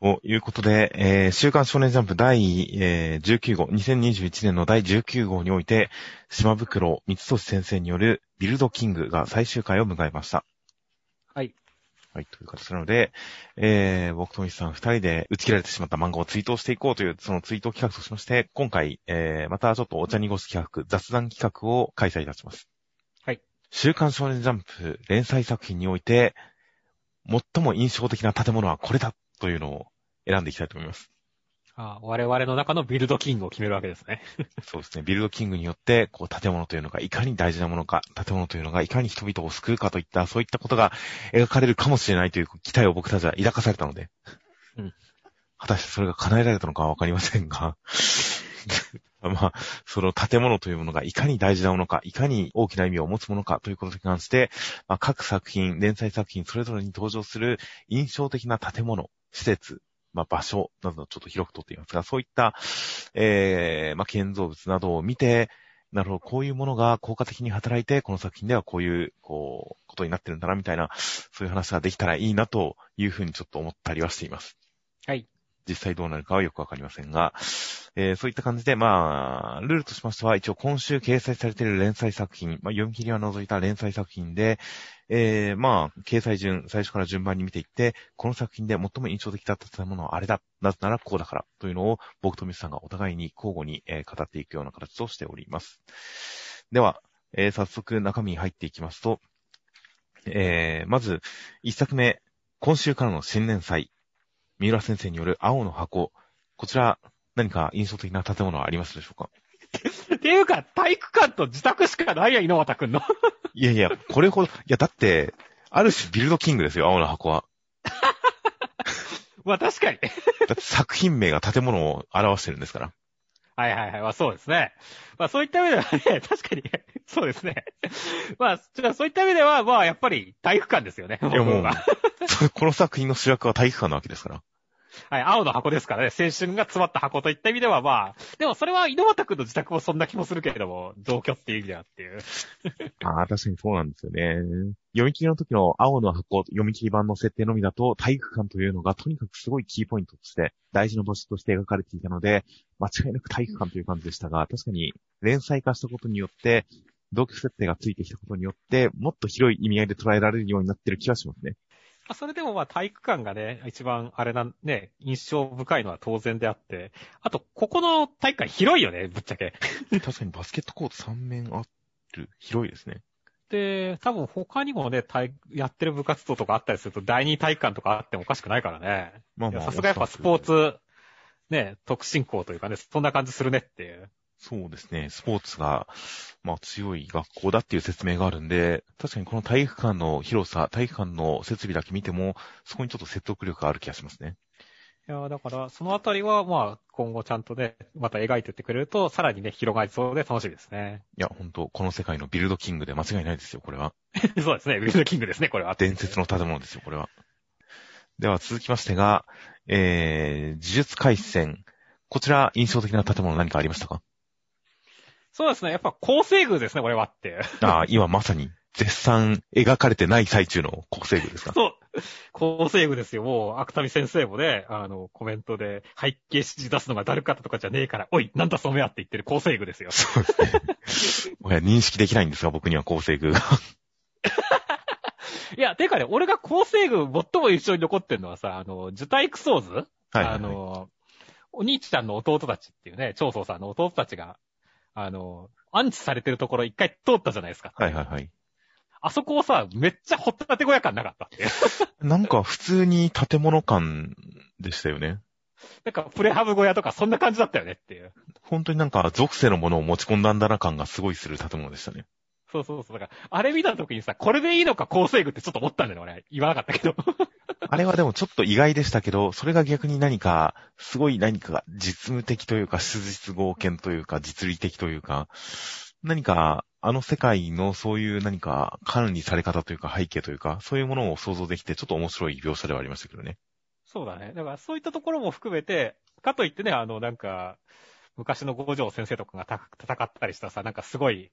ということで、えー、週刊少年ジャンプ第、えー、19号、2021年の第19号において、島袋三俊先生によるビルドキングが最終回を迎えました。はい。はい、という形なので、えー、僕とミスさん二人で打ち切られてしまった漫画をツイートしていこうという、そのツイート企画としまして、今回、えー、またちょっとお茶濁す企画、雑談企画を開催いたします。はい。週刊少年ジャンプ連載作品において、最も印象的な建物はこれだというのを選んでいきたいと思います。あ我々の中のビルドキングを決めるわけですね。そうですね。ビルドキングによって、こう、建物というのがいかに大事なものか、建物というのがいかに人々を救うかといった、そういったことが描かれるかもしれないという期待を僕たちは抱かされたので。うん。果たしてそれが叶えられたのかはわかりませんが。まあ、その建物というものがいかに大事なものか、いかに大きな意味を持つものかということに関して、まあ、各作品、連載作品それぞれに登場する印象的な建物、施設、まあ、場所などをちょっと広くとっていますが、そういった、えー、まあ、建造物などを見て、なるほど、こういうものが効果的に働いて、この作品ではこういう、こう、ことになってるんだな、みたいな、そういう話ができたらいいな、というふうにちょっと思ったりはしています。はい。実際どうなるかはよくわかりませんが、えーそういった感じで、まあ、ルールとしましては、一応今週掲載されている連載作品、まあ、読み切りは除いた連載作品で、えーまあ、掲載順、最初から順番に見ていって、この作品で最も印象的だったものはあれだ、なぜならこうだから、というのを僕とミスさんがお互いに交互に、えー語っていくような形としております。では、えー早速中身に入っていきますと、えーまず、一作目、今週からの新年祭、三浦先生による青の箱、こちら、何か印象的な建物はありますでしょうか？っていうか、体育館と自宅しかないや、井ノ端くんの。いやいや、これほど、いや、だって、ある種ビルドキングですよ、青の箱は。まあ確かに。だって作品名が建物を表してるんですから。はいはいはい。まあそうですね。まあそういった意味ではね、確かに、そうですね。まあ、じゃあそういった意味では、まあやっぱり体育館ですよね。いやもうこの作品の主役は体育館なわけですから。はい、青の箱ですからね。青春が詰まった箱といった意味では、まあ、でもそれは井ノ端くんの自宅もそんな気もするけれども、同居っていう意味ではっていう。ああ、確かにそうなんですよね。読み切りの時の青の箱、読み切り版の設定のみだと、体育館というのがとにかくすごいキーポイントとして、大事な場所として描かれていたので、間違いなく体育館という感じでしたが、確かに連載化したことによって、同居設定がついてきたことによって、もっと広い意味合いで捉えられるようになってる気がしますね。まあ、それでもまあ体育館がね、一番あれなん、ね、印象深いのは当然であって、あと、ここの体育館広いよね、ぶっちゃけ。確かにバスケットコート3面ある。広いですね。で、多分他にもね、体やってる部活動とかあったりすると、第二体育館とかあってもおかしくないからね。まあまあ。さすがやっぱスポーツ、ね、特進校というかね、そんな感じするねっていう。そうですね。スポーツが、まあ強い学校だっていう説明があるんで、確かにこの体育館の広さ、体育館の設備だけ見ても、そこにちょっと説得力がある気がしますね。いや、だから、そのあたりは、まあ、今後ちゃんとね、また描いてってくれると、さらにね、広がりそうで楽しみですね。いや、本当この世界のビルドキングで間違いないですよ、これは。そうですね、ウィルドキングですね、これは。伝説の建物ですよ、これは。では続きましてが、えー、呪術回戦。こちら、印象的な建物何かありましたか？そうですね、やっぱ構成宮ですね、これはって。ああ、今まさに絶賛描かれてない最中の国政具ですか？そう。構成具ですよ。もう、芥見先生もね、あの、コメントで、背景指示出すのがだるかったとかじゃねえから、おい、なんだその目はって言ってる構成具ですよ。そうですね。もはや認識できないんですが、僕には構成具が。いや、てかね、俺が構成具最も印象に残ってるのはさ、あの、受胎クソーズはいはい、はい。あの、お兄ちゃんの弟たちっていうね、長宗さんの弟たちが、あの、安置されてるところ一回通ったじゃないですか。はいはいはい。あそこをさ、めっちゃほったて小屋感なかったって。なんか普通に建物感でしたよね。なんか、プレハブ小屋とかそんな感じだったよねっていう。本当になんか属性のものを持ち込んだんだな感がすごいする建物でしたね。そうそうそう。だから、あれ見た時にさ、これでいいのか構成具ってちょっと思ったんだよね、俺。言わなかったけど。あれはでもちょっと意外でしたけど、それが逆に何か、すごい何かが実務的というか、質実合憲というか、実利的というか、何か、あの世界のそういう何か管理され方というか背景というか、そういうものを想像できて、ちょっと面白い描写ではありましたけどね。そうだね。だから、そういったところも含めて、かといってね、あの、なんか、昔の五条先生とかがた戦ったりしたさ、なんかすごい、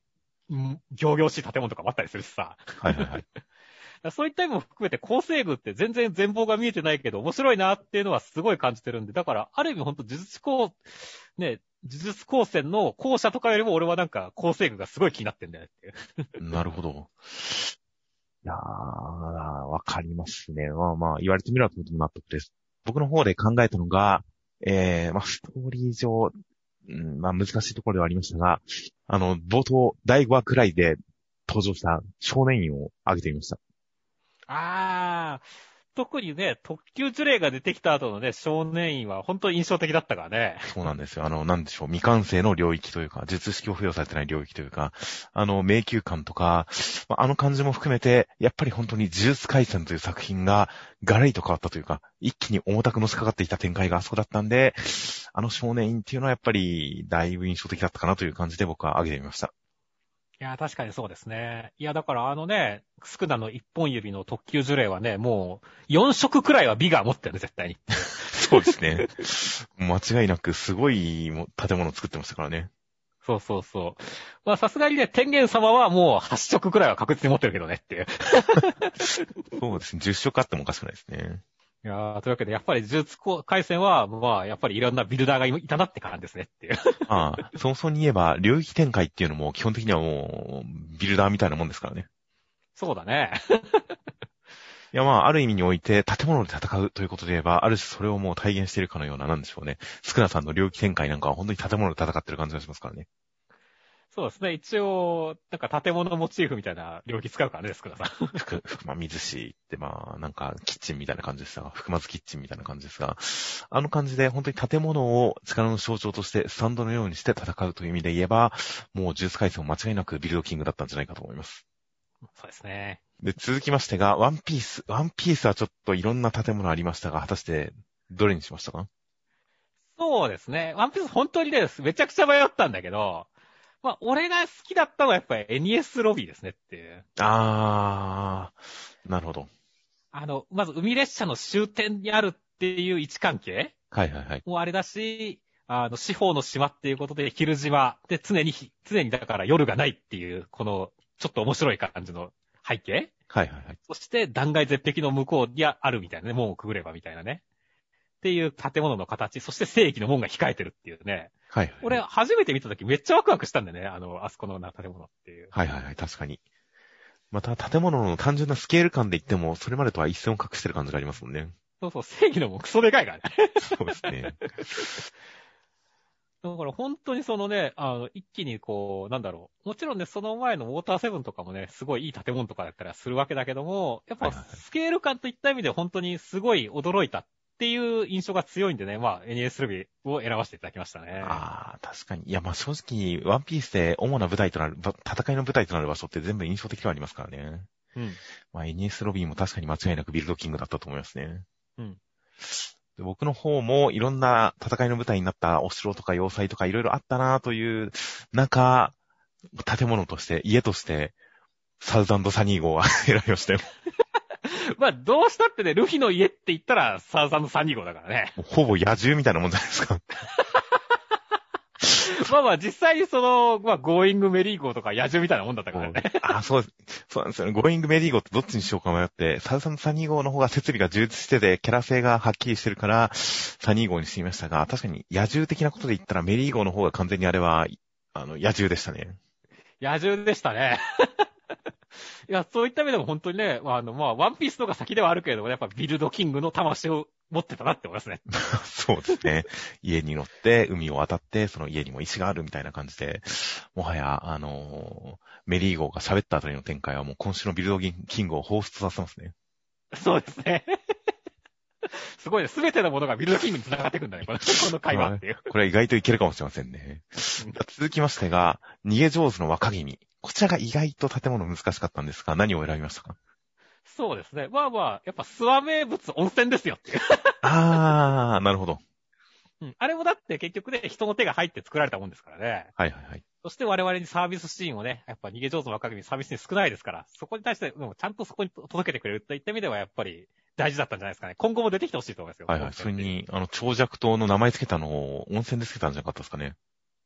ん行々しい建物とかもあったりするしさ。はいはいはい。そういった意味も含めて構成具って全然全貌が見えてないけど面白いなっていうのはすごい感じてるんで、だからある意味ほんと呪術高、ね、呪術高専の校舎とかよりも俺はなんか構成具がすごい気になってんだよっていう。なるほど。いやー、わかりますね。まあまあ、言われてみればとても納得です。僕の方で考えたのが、えー、まあ、ストーリー上、うん、まあ難しいところではありましたが、あの、冒頭、第5話くらいで登場した少年院を挙げてみました。あー、特にね、特級呪霊が出てきた後のね、少年院は本当に印象的だったからね。そうなんですよ。あの、なんでしょう、未完成の領域というか、術式を付与されてない領域というか、あの、迷宮感とか、ああの感じも含めて、やっぱり本当に呪術回戦という作品が、ガラリと変わったというか、一気に重たくのしかかっていた展開があそこだったんで、あの少年院っていうのはやっぱり、だいぶ印象的だったかなという感じで僕は挙げてみました。いや、確かにそうですね。いや、だからあのね、スクナの一本指の特級呪霊はね、もう、4色くらいは美が持ってるね、絶対に。そうですね。間違いなくすごいも建物を作ってましたからね。そうそうそう。まあ、さすがにね、天元様はもう8色くらいは確実に持ってるけどねっていう。そうですね。10色あってもおかしくないですね。いやーというわけで、やっぱり呪術回戦は、まあ、やっぱりいろんなビルダーがいたなって感じですねっていう。ああ、早々に言えば、領域展開っていうのも基本的にはもう、ビルダーみたいなもんですからね。そうだね。いやまあ、ある意味において、建物で戦うということで言えば、ある種それをもう体現しているかのような、なんでしょうね。スクナさんの領域展開なんかは本当に建物で戦ってる感じがしますからね。そうですね。一応、なんか建物モチーフみたいな領域使うからね、スクナさん。福、福間水市ってまあ、なんか、キッチンみたいな感じですが、福松キッチンみたいな感じですが、あの感じで本当に建物を力の象徴として、スタンドのようにして戦うという意味で言えば、もう呪術回戦も間違いなくビルドキングだったんじゃないかと思います。そうですね。で、続きましてが、ワンピース。ワンピースはちょっといろんな建物ありましたが、果たして、どれにしましたか？そうですね。ワンピース本当にね、めちゃくちゃ迷ったんだけど、まあ、俺が好きだったのはやっぱり NES ロビーですねっていう。あー、なるほど。あの、まず海列車の終点にあるっていう位置関係はいはいはい。もあれだし、あの、四方の島っていうことで、昼島で常に、常にだから夜がないっていう、この、ちょっと面白い感じの背景はいはいはい。そして断崖絶壁の向こうにあるみたいなね、門をくぐればみたいなね。っていう建物の形、そして正規の門が控えてるっていうね。はいはい。俺、初めて見た時めっちゃワクワクしたんだよね。あの、あそこの建物っていう。はいはいはい、確かに。また、建物の単純なスケール感で言っても、それまでとは一線を隠してる感じがありますもんね。そうそう、正義のもクソでかいからね。そうですね。だから本当にそのね、あの、一気にこう、なんだろう。もちろんね、その前のウォーターセブンとかもね、すごいいい建物とかだったらするわけだけども、やっぱスケール感といった意味で本当にすごい驚いたっていう印象が強いんでね、まあ NES ルビーを選ばせていただきましたね。ああ、確かに。いや、まあ正直、ワンピースで主な舞台となる、ば戦いの舞台となる場所って全部印象的ではありますからね。うん。まあ NES ロビーも確かに間違いなくビルドキングだったと思いますね。うん。で僕の方もいろんな戦いの舞台になったお城とか要塞とかいろいろあったなという中、建物として、家として、サウザンドサニー号は 選びましたよ。まあ、どうしたってね、ルフィの家って言ったら、サウザンドサニー号だからね。ほぼ家獣みたいなもんじゃないですか。まあまあ、実際にその、まあ、ゴーイングメリー号とか家獣みたいなもんだったからね。あ、そうです。そうなんですよね。ゴーイングメリー号ってどっちにしようか迷って、サウザンドサニー号の方が設備が充実してて、キャラ性がはっきりしてるから、サニー号にしてみましたが、確かに家獣的なことで言ったらメリー号の方が完全にあれは、あの、家獣でしたね。家獣でしたね。いや、そういった意味でも本当にね、あの、まあ、ワンピースの方が先ではあるけれども、やっぱビルドキングの魂を持ってたなって思いますね。そうですね。家に乗って、海を渡って、その家にも意志があるみたいな感じで、もはや、あのーメリー号が喋ったあたりの展開はもう今週のビルドキングを彷彿とさせますね。そうですね。すごいね。すべてのものがビルドキングに繋がっていくんだね、この この会話っていう。これは意外といけるかもしれませんね。続きましてが、逃げ上手の若君。こちらが意外と建物難しかったんですが、何を選びましたか？そうですね。まあまあ、やっぱ諏訪名物温泉ですよっていう。あー、なるほど。うんあれもだって結局ね、人の手が入って作られたもんですからね。はいはいはい。そして我々にサービスシーンをね、やっぱ逃げ上手の若君サービスに少ないですから、そこに対して、でもちゃんとそこに届けてくれるといった意味ではやっぱり大事だったんじゃないですかね。今後も出てきてほしいと思いますよ。はいはい。それに、あの、長尺島の名前つけたのを温泉でつけたんじゃなかったですかね。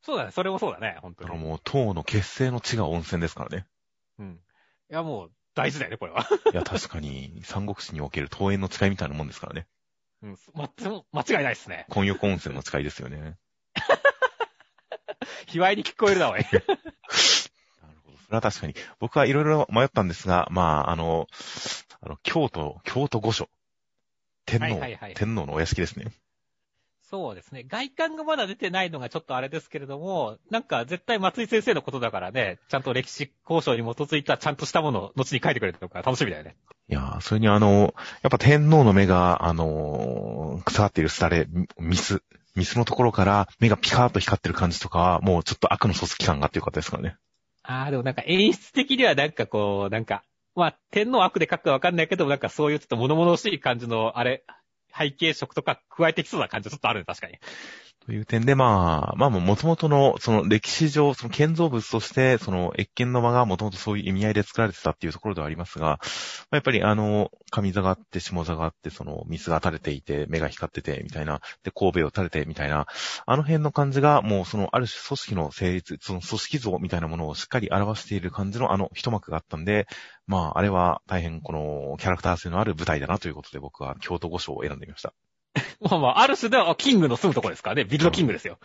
そうだね。それもそうだね。本当に。だからもう、島の結成の地が温泉ですからね。うん。いやもう、大事だよね、これは。いや、確かに、三国志における桃園の使いみたいなもんですからね。うん、ま、間違いないですね。混浴温泉の使いですよね。卑猥に聞こえるな、おい。なるほど。それは確かに。僕はいろいろ迷ったんですが、まあ、あの、あの、京都、京都御所。天皇、はいはいはい天皇のお屋敷ですね。そうですね。外観がまだ出てないのがちょっとあれですけれども、なんか絶対松井先生のことだからね、ちゃんと歴史交渉に基づいたちゃんとしたものを後に書いてくれるのか楽しみだよね。いやーそれにあの、やっぱ天皇の目が、あのー、腐っているすだれ、ミス、水のところから目がピカーッと光ってる感じとかは、もうちょっと悪の組織感があってよかったですからね。ああ、でもなんか演出的にはなんかこう、なんか、まあ、天の悪で書くかわかんないけど、なんかそういうちょっと物々しい感じの、あれ、背景色とか加えてきそうな感じはちょっとあるね、確かに。という点で、まあ、まあ、もともとの、その歴史上、その建造物として、その越見の間がもともとそういう意味合いで作られてたっていうところではありますが、まあやっぱりあの、上座があって、下座があって、その、水が垂れていて、目が光ってて、みたいな、で、神戸を垂れて、みたいな、あの辺の感じが、もうその、ある種組織の成立、その組織像みたいなものをしっかり表している感じのあの一幕があったんで、まあ、あれは大変この、キャラクター性のある舞台だなということで僕は京都御所を選んでみました。まあまあ、ある種ではキングの住むところですからね。ビルドキングですよ。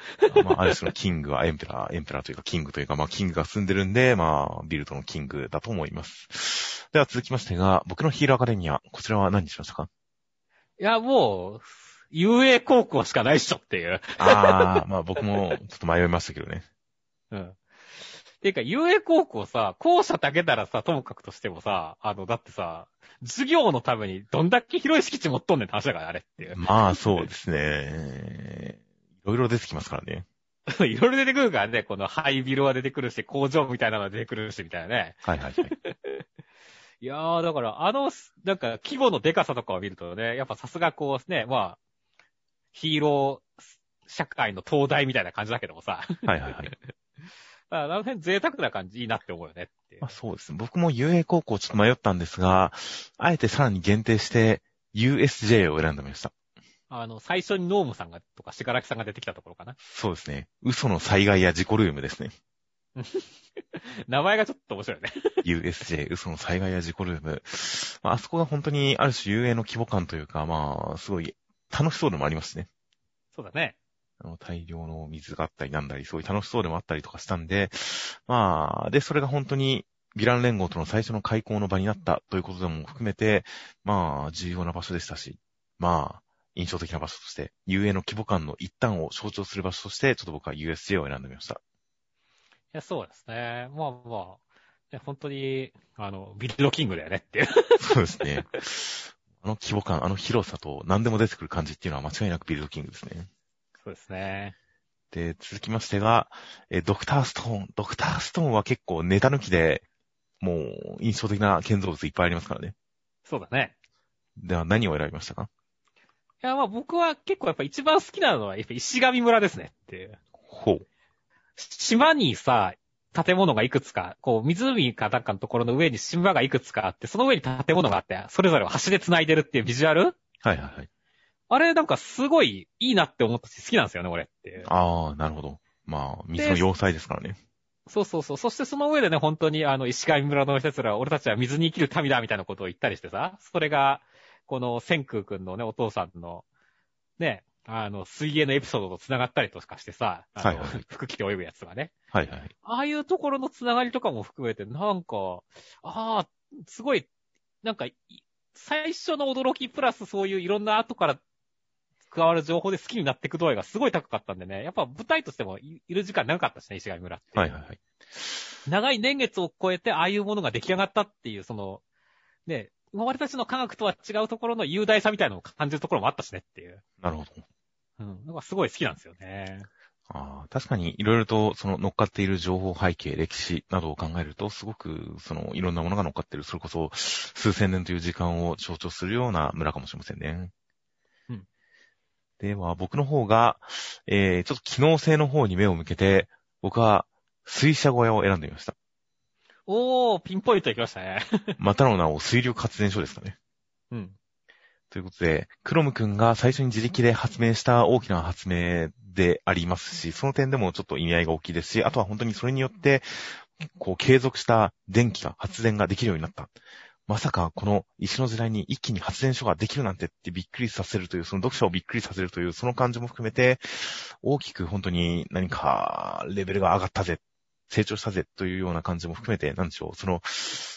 まあ、ある種のキングは エンペラー、エンペラーというかキングというか、まあ、キングが住んでるんで、まあ、ビルドのキングだと思います。では続きましてが、僕のヒーローアカデミア、こちらは何にしましたか？いや、もう、遊泳高校しかないっしょっていう。あー、まあ僕もちょっと迷いましたけどね。うん。っていうか、遊泳高校さ、校舎だけならさ、ともかくとしてもさ、あの、だってさ、授業のためにどんだけ広い敷地持っとんねんって話だから、あれっていう。まあそうですね。いろいろ出てきますからね。いろいろ出てくるからね、このハイビルは出てくるし、工場みたいなのが出てくるし、みたいなね。はいはいはい。いやー、だから、あの、なんか、規模のデカさとかを見るとね、やっぱさすがこうね、まあ、ヒーロー社会の東大みたいな感じだけどもさ、はいはいはい。ああの辺贅沢な感じいいなって思うよねってまあそうですね。僕も UA 高校ちょっと迷ったんですが、あえてさらに限定して USJ を選んでみました。あの、最初にノームさんが、とか、シガラキさんが出てきたところかな。そうですね。嘘の災害や事故ルームですね。名前がちょっと面白いね。USJ、嘘の災害や事故ルーム。まあ、あそこが本当にある種遊泳の規模感というか、まあ、すごい楽しそうでもありますしね。そうだね。あの大量の水があったりなんだり、そういう楽しそうでもあったりとかしたんで、まあ、で、それが本当にヴィラン連合との最初の開口の場になったということでも含めて、まあ、重要な場所でしたし、まあ、印象的な場所として、遊泳の規模感の一端を象徴する場所として、ちょっと僕は USJ を選んでみました。いや、そうですね。まあまあ、ね本当に、あの、ビルドキングだよねっていう。そうですね。あの規模感、あの広さと何でも出てくる感じっていうのは間違いなくビルドキングですね。そうですね。で、続きましてが、えドクターストーン。ドクターストーンは結構ネタ抜きで、もう印象的な建造物いっぱいありますからね。そうだね。では何を選びましたか？いや、まあ僕は結構やっぱ一番好きなのは、やっぱ石神村ですねっていう。ほう。島にさ、建物がいくつか、こう、湖かなんかのところの上に島がいくつかあって、その上に建物があって、それぞれを橋で繋いでるっていうビジュアルはいはいはい。あれなんかすごいいいなって思ったし好きなんですよね、俺っていう。ああ、なるほど。まあ、水の要塞ですからね。そうそうそう。そしてその上でね、本当にあの、石上村の人たちら、俺たちは水に生きる民だみたいなことを言ったりしてさ、それが、この千空くんのね、お父さんの、ね、あの、水泳のエピソードと繋がったりとかしてさ、あの、はいはい服着て泳ぐやつがね。はいはい。ああいうところの繋がりとかも含めて、なんか、ああ、すごい、なんかい、最初の驚きプラスそういういろんな後から加わる情報で好きになっていく度合いがすごい高かったんでね、やっぱ舞台としてもいいる時間長かったしね、石上村って。はいはいはい。長い年月を超えてああいうものが出来上がったっていう、その、ね、今までたちの科学とは違うところの雄大さみたいなのを感じるところもあったしねっていう。なるほど。うん。なんかすごい好きなんですよね。ああ、確かにいろいろとその乗っかっている情報背景、歴史などを考えると、すごくそのいろんなものが乗っかっている、それこそ数千年という時間を象徴するような村かもしれませんね。うん。では、僕の方が、えー、ちょっと機能性の方に目を向けて、僕は水車小屋を選んでみました。おー、ピンポイントいきましたね。またの名を水力発電所ですかね。うん。ということで、クロム君が最初に自力で発明した大きな発明でありますし、その点でもちょっと意味合いが大きいですし、あとは本当にそれによって、こう継続した電気が、発電ができるようになった。まさかこの石の時代に一気に発電所ができるなんてってびっくりさせるという、その読者をびっくりさせるという、その感じも含めて、大きく本当に何かレベルが上がったぜ、成長したぜというような感じも含めて、なんでしょう、その、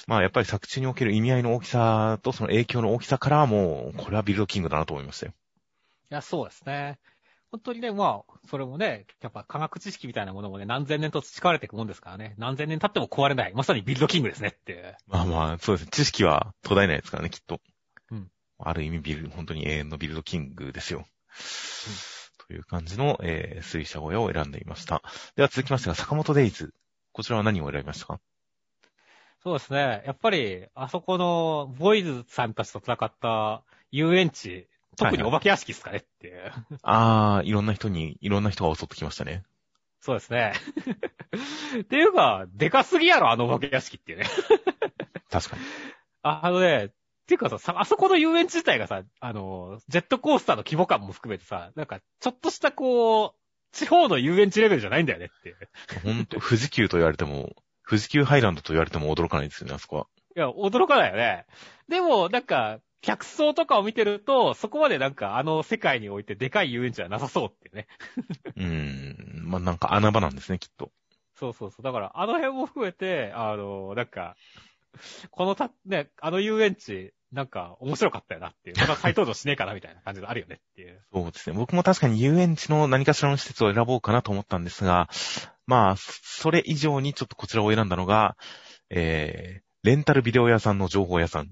まあやっぱり作中における意味合いの大きさとその影響の大きさからもう、これはビルドキングだなと思いましたよ。いや、そうですね。本当にね、まあ、それもね、やっぱ科学知識みたいなものもね、何千年と培われていくもんですからね。何千年経っても壊れない。まさにビルドキングですねって。まあまあ、そうですね。知識は途絶えないですからね、きっと。うん。ある意味ビル、本当に永遠のビルドキングですよ。という感じの、えー、水車小屋を選んでいました。では続きましてが、坂本デイズ。こちらは何を選びましたか？そうですね。やっぱり、あそこの、ボイズさんたちと戦った遊園地、特にお化け屋敷ですかねっていう。あー、いろんな人に、いろんな人が襲ってきましたね。そうですね。っていうか、でかすぎやろ、あのお化け屋敷っていうね。確かに。ああのね、っていうかさ、さあそこの遊園地自体がさ、あの、ジェットコースターの規模感も含めてさ、なんか、ちょっとしたこう、地方の遊園地レベルじゃないんだよねっていう。ほんと、富士急と言われても、富士急ハイランドと言われても驚かないですよね、あそこは。いや、驚かないよね。でも、なんか、客層とかを見てると、そこまでなんかあの世界においてでかい遊園地はなさそうっていうね。うーん。まあ、なんか穴場なんですね、きっと。そうそうそう。だから、あの辺も含めて、あの、なんか、このた、ね、あの遊園地、なんか面白かったよなっていう。また再登場しねえかなみたいな感じがあるよねっていう。そうですね。僕も確かに遊園地の何かしらの施設を選ぼうかなと思ったんですが、まあ、それ以上にちょっとこちらを選んだのが、えー、レンタルビデオ屋さんの情報屋さん。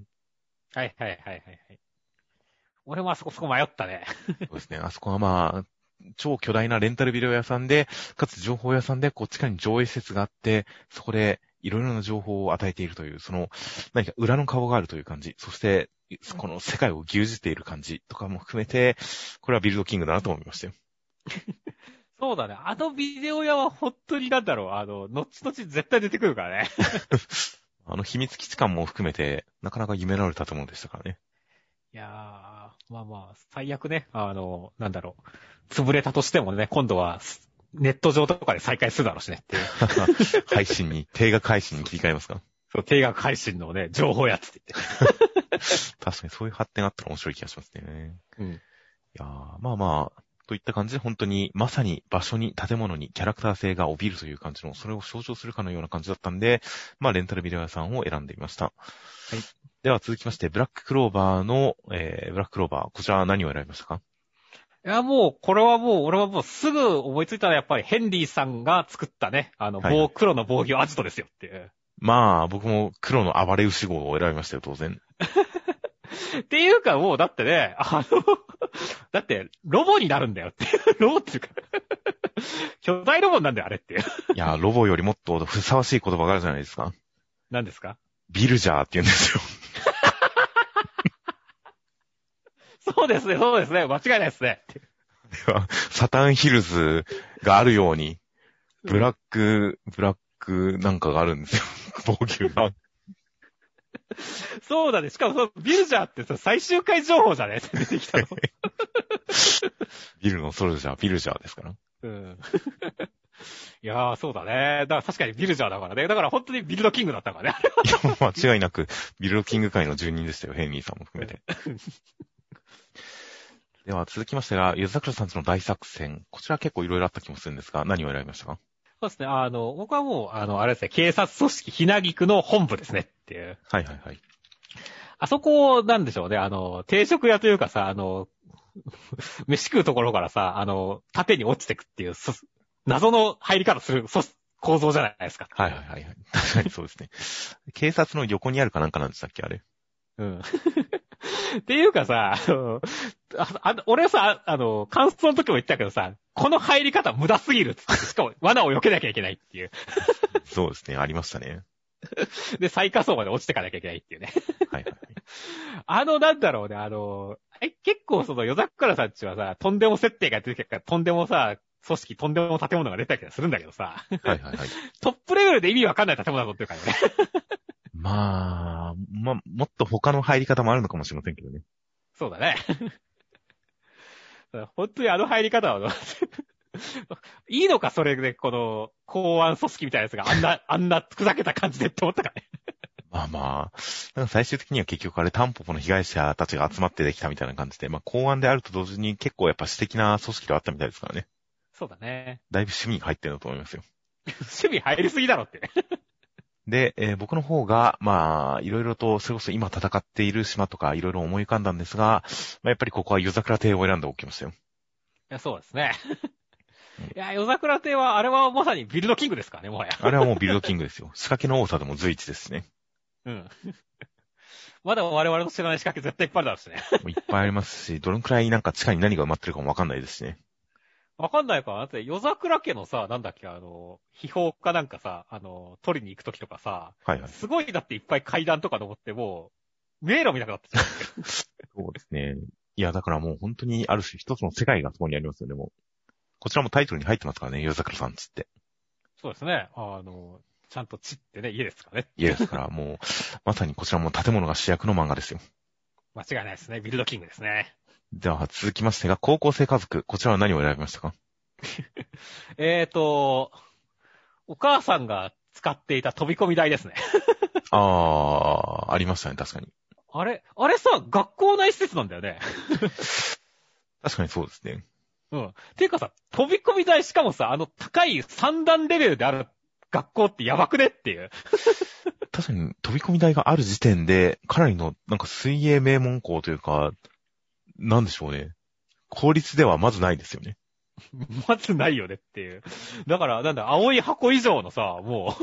はいはいはいはいはい。俺もあそこそこ迷ったね。そうですね。あそこはまあ、超巨大なレンタルビデオ屋さんで、かつ情報屋さんで、こう、地下に上映施設があって、そこでいろいろな情報を与えているという、その、何か裏の顔があるという感じ、そして、この世界を牛耳っている感じとかも含めて、これはビルドキングだなと思いましたよ。そうだね。あのビデオ屋は本当になんだろう。あの、後々絶対出てくるからね。あの秘密基地感も含めて、なかなか夢のある建物でしたからね。いやー、まあまあ、最悪ね、あの、なんだろう。潰れたとしてもね、今度は、ネット上とかで再開するだろうしねっていう。配信に、定額配信に切り替えますか？そう、定額配信のね、情報やつって言って。確かにそういう発展があったら面白い気がしますね。うん。いやーまあまあ、といった感じで本当にまさに場所に建物にキャラクター性が帯びるという感じの、それを象徴するかのような感じだったんで、まあレンタルビデオ屋さんを選んでみました。はいでは続きまして、ブラッククローバーの、えー、ブラッククローバー、こちらは何を選びましたか？いや、もう、これはもう、俺はもうすぐ思いついたらやっぱりヘンリーさんが作ったね、あの、はい棒、黒の防御アジトですよっていう。まあ、僕も黒の暴れ牛号を選びましたよ、当然。っていうかもう、だってね、あの、だって、ロボになるんだよって。ロボっていうか、巨大ロボなんだよ、あれっていう。いやー、ロボよりもっとふさわしい言葉があるじゃないですか。何ですか？ビルジャーって言うんですよ。そうですね、そうですね、間違いないですね。ではサタンヒルズがあるように、ブラック、ブラックなんかがあるんですよ。防御が。そうだね。しかもそのビルジャーってさ、最終回情報じゃね？っ て出てきたの。ビルのソルジャー、ビルジャーですから。うん。いやー、そうだね。だから確かにビルジャーだからね。だから本当にビルドキングだったからね。いや、間違いなく、ビルドキング界の住人でしたよ、ヘンリーさんも含めて。では、続きましてが、ゆずさくらさんちの大作戦。こちら結構いろいろあった気もするんですが、何を選びましたか？そうですね。あの、僕はもう、あの、あれですね、警察組織ひなぎくの本部ですねっていう。はいはいはい。あそこ、なんでしょうね。あの、定食屋というかさ、あの、飯食うところからさ、あの、縦に落ちてくっていう、そ謎の入り方する、そ構造じゃないですか。はいはいはいはい。確かにそうですね。警察の横にあるかなんかなんでしたっけ、あれ？うん。っていうかさ、あの、ああ俺さ、あの、感想の時も言ったけどさ、この入り方無駄すぎるっつって。しかも罠を避けなきゃいけないっていう。そうですね、ありましたね。で、最下層まで落ちてかなきゃいけないっていうね。はいはいはい。あの、なんだろうね、あの、え、結構その、夜桜さんちはさ、とんでも設定が出てきたから、とんでもさ、組織、とんでも建物が出たりするんだけどさ、はいはいはい。トップレベルで意味わかんない建物だとってるからね。まあ、ま、もっと他の入り方もあるのかもしれませんけどね。そうだね。本当にあの入り方は、いいのか、それで、この、公安組織みたいなやつがあんな、あんなふざけた感じでって思ったからね。まあまあ、なんか最終的には結局あれタンポポの被害者たちが集まってできたみたいな感じで、まあ公安であると同時に結構やっぱ私的な組織があったみたいですからね。そうだね。だいぶ趣味が入ってるんだと思いますよ。趣味入りすぎだろって。で、えー僕の方が、まあ、いろいろと、それこそ今戦っている島とかいろいろ思い浮かんだんですが、まあ、やっぱりここは夜桜亭を選んでおきましたよ。いや、そうですね。いや、夜桜亭は、あれはまさにビルドキングですからね、もはや。あれはもうビルドキングですよ。仕掛けの多さでも随一ですしね。うん。まだ我々の知らない仕掛け絶対いっぱいあるだろうしね。いっぱいありますし、どのくらいなんか地下に何が埋まってるかもわかんないですしね。わかんないかだって、夜桜家のさ、なんだっけ、あの、秘宝かなんかさ、あの、取りに行くときとかさ、はいはい。すごいだっていっぱい階段とか登ってもう、迷路見なくなってきちゃう。そうですね。いや、だからもう本当にある種一つの世界がそこにありますよね、もう。こちらもタイトルに入ってますからね、夜桜さんつって。そうですね。あの、ちゃんと地ってね、家ですからね。家ですから、もう、まさにこちらも建物が主役の漫画ですよ。間違いないですね。ビルドキングですね。では、続きましてが、高校生家族。こちらは何を選びましたか？えーと、お母さんが使っていた飛び込み台ですね。あー、ありましたね、確かに。あれ、あれさ、学校内施設なんだよね。確かにそうですね。うん。ていうかさ、飛び込み台しかもさ、あの高い三段レベルである学校ってやばくねっていう。確かに飛び込み台がある時点で、かなりの、なんか水泳名門校というか、なんでしょうね。公立ではまずないですよね。まずないよねっていう。だから、なんだ、青い箱以上のさ、も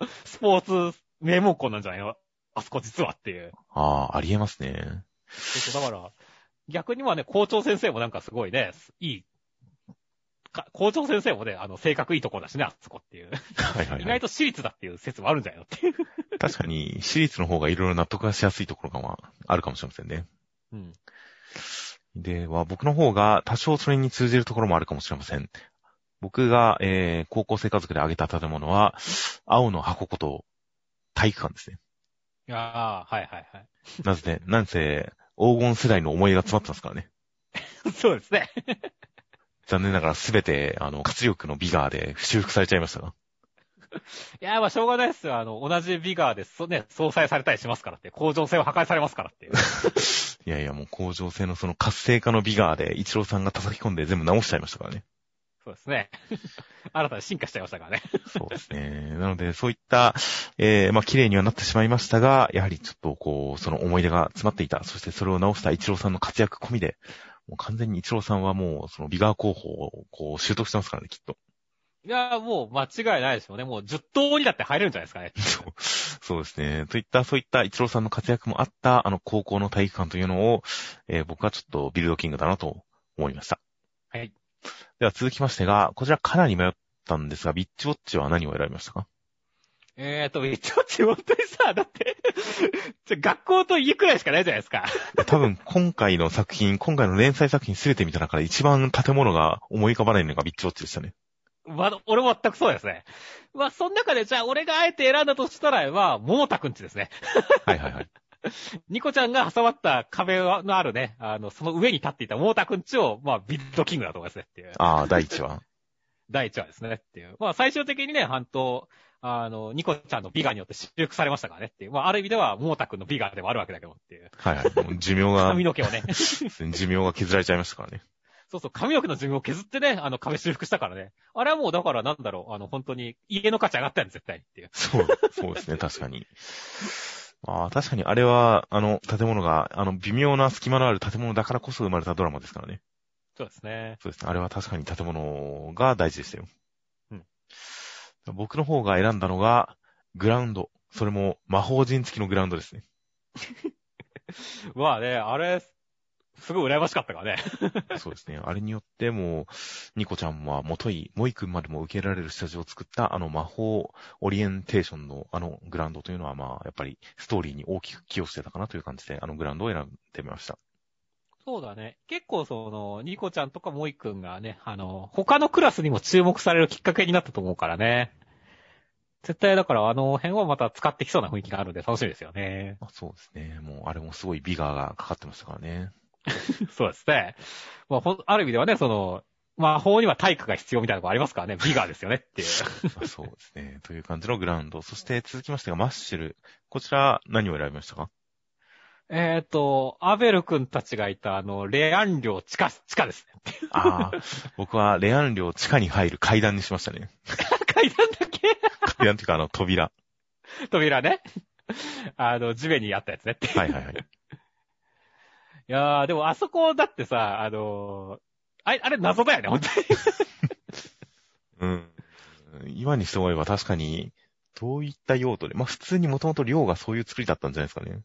う、スポーツ名門校なんじゃないの？あそこ実はっていう。あー、ありえますね。そうそうだから、逆にはね、校長先生もなんかすごいね、いい、か校長先生もね、あの、性格いいとこだしね、あそこっていう。はいはい、意はい。外と私立だっていう説もあるんじゃないのっていう。確かに、私立の方がいろいろ納得がしやすいところがまあ、あるかもしれませんね。うん。では、僕の方が多少それに通じるところもあるかもしれません。僕が、えー、高校生家族で挙げた建物は、青の箱こと体育館ですね。いやー、はいはいはい。なぜね、なんせ、黄金世代の思い出が詰まってますからね。そうですね。残念ながらすべて、あの、活力のビガーで修復されちゃいましたが。いやー、まあ、しょうがないですよ。あの、同じビガーで、そ、ね、相殺されたりしますからって。工場性を破壊されますからっていう。いやいや、もう工場性のその活性化のビガーで、一郎さんが叩き込んで全部直しちゃいましたからね。そうですね。新たに進化しちゃいましたからね。そうですね。なので、そういった、えー、まあ、綺麗にはなってしまいましたが、やはりちょっと、こう、その思い出が詰まっていた。そしてそれを直した一郎さんの活躍込みで、もう完全に一郎さんはもう、そのビガー工法を、こう、習得してますからね、きっと。いやー、もう間違いないですよね。もう10頭にだって入れるんじゃないですかね。そうそうですね。といった、そういった一郎さんの活躍もあった、あの、高校の体育館というのを、えー僕はちょっとビルドキングだなと思いました。はい。では続きましてが、こちらかなり迷ったんですが、ビッチウォッチは何を選びましたか？えーと、一応ち本当にさ、だって、学校と家くらいしかないじゃないですか。多分今回の作品、今回の連載作品すべて見た中で一番建物が思い浮かばないのがビッチウォッチでしたね。まあ、俺も全くそうですね。まあ、その中で、じゃあ、俺があえて選んだとしたら、まあ、桃田くんちですね。はいはいはい。ニコちゃんが挟まった壁のあるね、あの、その上に立っていた桃田くんちを、まあ、ビッドキングだと思いますねっていう。ああ、第一話。第一話ですねっていう。まあ、最終的にね、半島、あの、ニコちゃんのビガによって修復されましたからねっていう。まあ、ある意味では、桃田くんのビガでもあるわけだけどっていう。はいはい。寿命が、髪の毛をね。寿命が削られちゃいましたからね。そうそう、髪の毛の寿命を削ってね、あの、壁修復したからね。あれはもう、だからなんだろう、あの、本当に、家の価値上がったよね、絶対にっていう。そう、そうですね、確かに。ああ、確かにあれは、あの、建物が、あの、微妙な隙間のある建物だからこそ生まれたドラマですからね。そうですね。そうですね。あれは確かに建物が大事でしたよ。うん。僕の方が選んだのが、グラウンド。それも魔法陣付きのグラウンドですね。まあね、あれ、すごい羨ましかったからね。そうですね。あれによってもう、ニコちゃんは元い、モイ君までも受けられるスタジオを作ったあの魔法オリエンテーションのあのグラウンドというのはまあ、やっぱりストーリーに大きく寄与してたかなという感じで、あのグラウンドを選んでみました。そうだね。結構その、ニコちゃんとかモイくんがね、あの、他のクラスにも注目されるきっかけになったと思うからね。絶対だからあの辺はまた使ってきそうな雰囲気があるんで楽しみですよね。あそうですね。もう、あれもすごいビガーがかかってましたからね。そうですね。まあ、ほん、ある意味ではね、その、魔法には体育が必要みたいなとこありますからね。ビガーですよねっていう。まあそうですね。という感じのグラウンド。そして続きましてがマッシュル。こちら何を選びましたか？えっと、アベル君たちがいた、あの、レアン寮地下、地下ですね。ああ、僕はレアン寮地下に入る階段にしましたね。階段だけ？階段っていうかあの扉。扉ね。あの、地面にあったやつね。はいはいはい。いやー、でもあそこだってさ、あのーあれ、あれ謎だよね、本当に。うん。今にして思えば確かに、どういった用途で、まあ普通にもともと寮がそういう作りだったんじゃないですかね。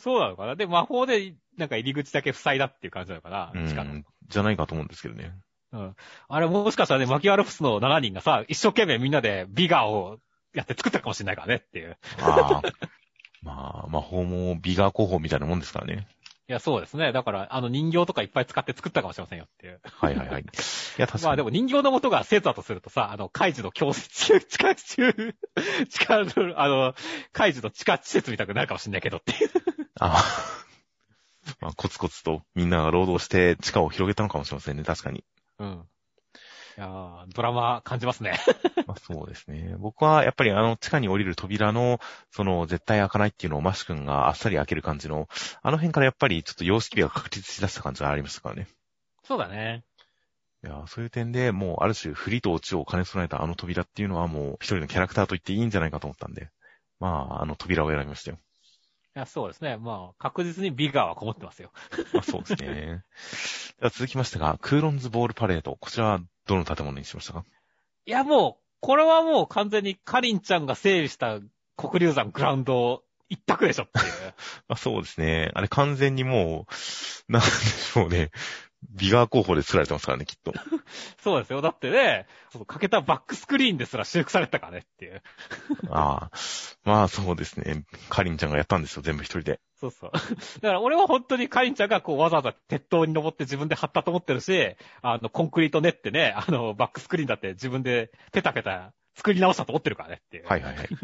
そうなのかなで、魔法で、なんか入り口だけ塞いだっていう感じなのかな、う。ん。じゃないかと思うんですけどね。うん。あれもしかしたらね、マキアルプスの7人がさ、一生懸命みんなでビガーをやって作ったかもしれないからねっていう。ああ。まあ、魔法もビガー工法みたいなもんですからね。いや、そうですね。だから、あの人形とかいっぱい使って作ったかもしれませんよっていう。はいはいはい。いや、確かに。まあでも人形の元が生徒だとするとさ、あの、カイジの教室中、地下中、地下の、あの、カイジの地下施設みたくなるかもしれないけどっていう。ああ。まあ、コツコツとみんなが労働して地下を広げたのかもしれませんね、確かに。うん。いやードラマ感じますね。まあ、そうですね。僕はやっぱりあの地下に降りる扉の、その絶対開かないっていうのをマシ君があっさり開ける感じの、あの辺からやっぱりちょっと様式美が確立しだした感じがありましたからね。そうだね。いや、そういう点でもうある種振りと落ちを兼ね備えたあの扉っていうのはもう一人のキャラクターと言っていいんじゃないかと思ったんで、まあ、あの扉を選びましたよ。いや、そうですね。まあ、確実にビガーはこもってますよ。まあそうですね。では続きましてが、クーロンズボールパレード。こちらはどの建物にしましたか？いや、もう、これはもう完全にカリンちゃんが整備した黒竜山グラウンド一択でしょっていう。あそうですね。あれ完全にもう、なんでしょうね。ビガー候補で作られてますからね、きっと。そうですよ。だってね、そのかけたバックスクリーンですら修復されてたからねっていう。ああ。まあそうですね。カリンちゃんがやったんですよ、全部一人で。そうそう。だから俺は本当にカリンちゃんがこうわざわざ鉄塔に登って自分で貼ったと思ってるし、あの、コンクリート練ってね、あの、バックスクリーンだって自分でペタペタ作り直したと思ってるからねっていう。はいはいはい。い